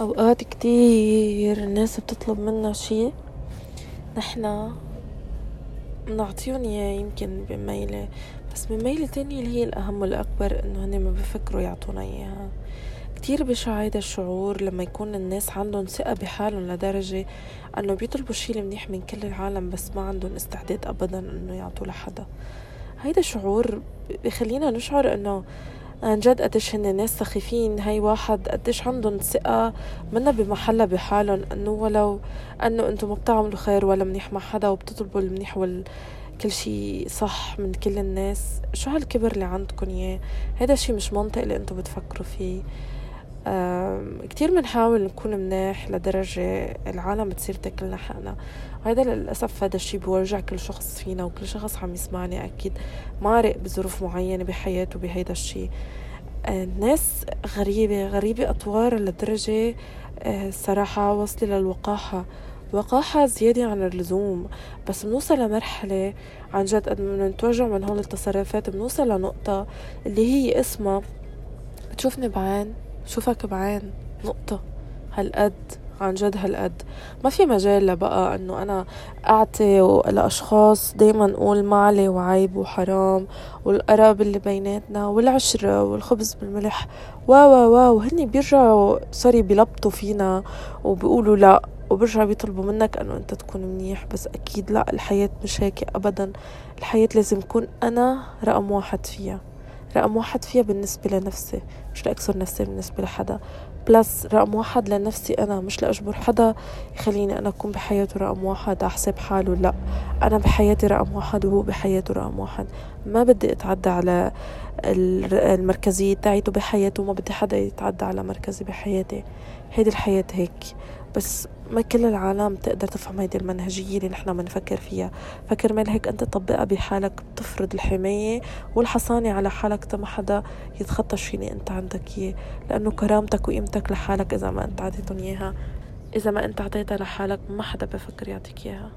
أوقات كتير الناس بتطلب منا شي نحنا منعطيهم إياه يمكن بميلة بس بميلة تانية اللي هي الأهم والأكبر إنه هني ما بفكروا يعطونا إياها. كتير بشع هيدا الشعور لما يكون الناس عندهم ثقة بحالهم لدرجة إنه بيطلبوا الشي المنيح من كل العالم بس ما عندهم استعداد أبدا إنه يعطوه لحدا. هيدا شعور بخلينا نشعر إنه عن جد قديش هن ناس سخيفين. هاي واحد قديش عندهم ثقة منا بمحلها بحالهم انه ولو انه أنتم ما بتعملوا خير ولا منيح مع حدا وبتطلبوا المنيح وال كل شي صح من كل الناس شو هالكبر اللي عندكم إياه؟ هيدا شي مش منطق اللي أنتم بتفكروا فيه. كتير منحاول نكون مناح لدرجة العالم تصير تاكلنا حقنا وهيدا للأسف هذا الشي بيوجع كل شخص فينا وكل شخص عم يسمعني أكيد. مارق بظروف معينة بحياته بهيدا الشي. الناس غريبة غريبة أطوار لدرجة آه، صراحة وصلي للوقاحة. وقاحة زيادة عن اللزوم. بس بنوصل لمرحلة عن جد قد ما نتوجع من هول التصرفات بنوصل لنقطة اللي هي اسمها بتشوفني بعين. شوفك بعين نقطة. هالقد عن جد هالقد. ما في مجال لبقى إنه أنا أعطي لأشخاص دايما نقول ما عليه وعيب وحرام والقراب اللي بيناتنا والعشرة والخبز والملح. و و و وهني بيرجعوا sorry بيلبطوا فينا وبيقولوا لا. وبرجعوا بيطلبوا منك إنه أنت تكون منيح. بس أكيد لا الحياة مش هيك ابدا. الحياة لازم كون أنا رقم واحد فيها. رقم واحد فيها بالنسبة لنفسي مش لأكسر نفسي بالنسبة لحدا. plus رقم واحد لنفسي أنا مش لأجبر حدا يخليني أنا أكون بحياته رقم واحد أحسب حاله لا. أنا بحياتي رقم واحد وهو بحياته رقم واحد. ما بدي أتعدى على المركزية تاعيته بحياته وما بدي حدا يتعدى على مركزي بحياتي. هيدي الحياة هيك. بس ما كل العالم تقدر تفهم هيدي المنهجية اللي نحنا بنفكر فيها. فكرمال هيك أنت طبقها بحالك بتفرض الحماية والحصانة على حالك ما حدا يتخطى الشي اللي أنت عندك إياه. لأنه كرامتك وقيمتك لحالك إذا ما أنت عطيتهم إياها. إذا ما أنت عطيتها لحالك ما حدا بفكر يعطيك إياها.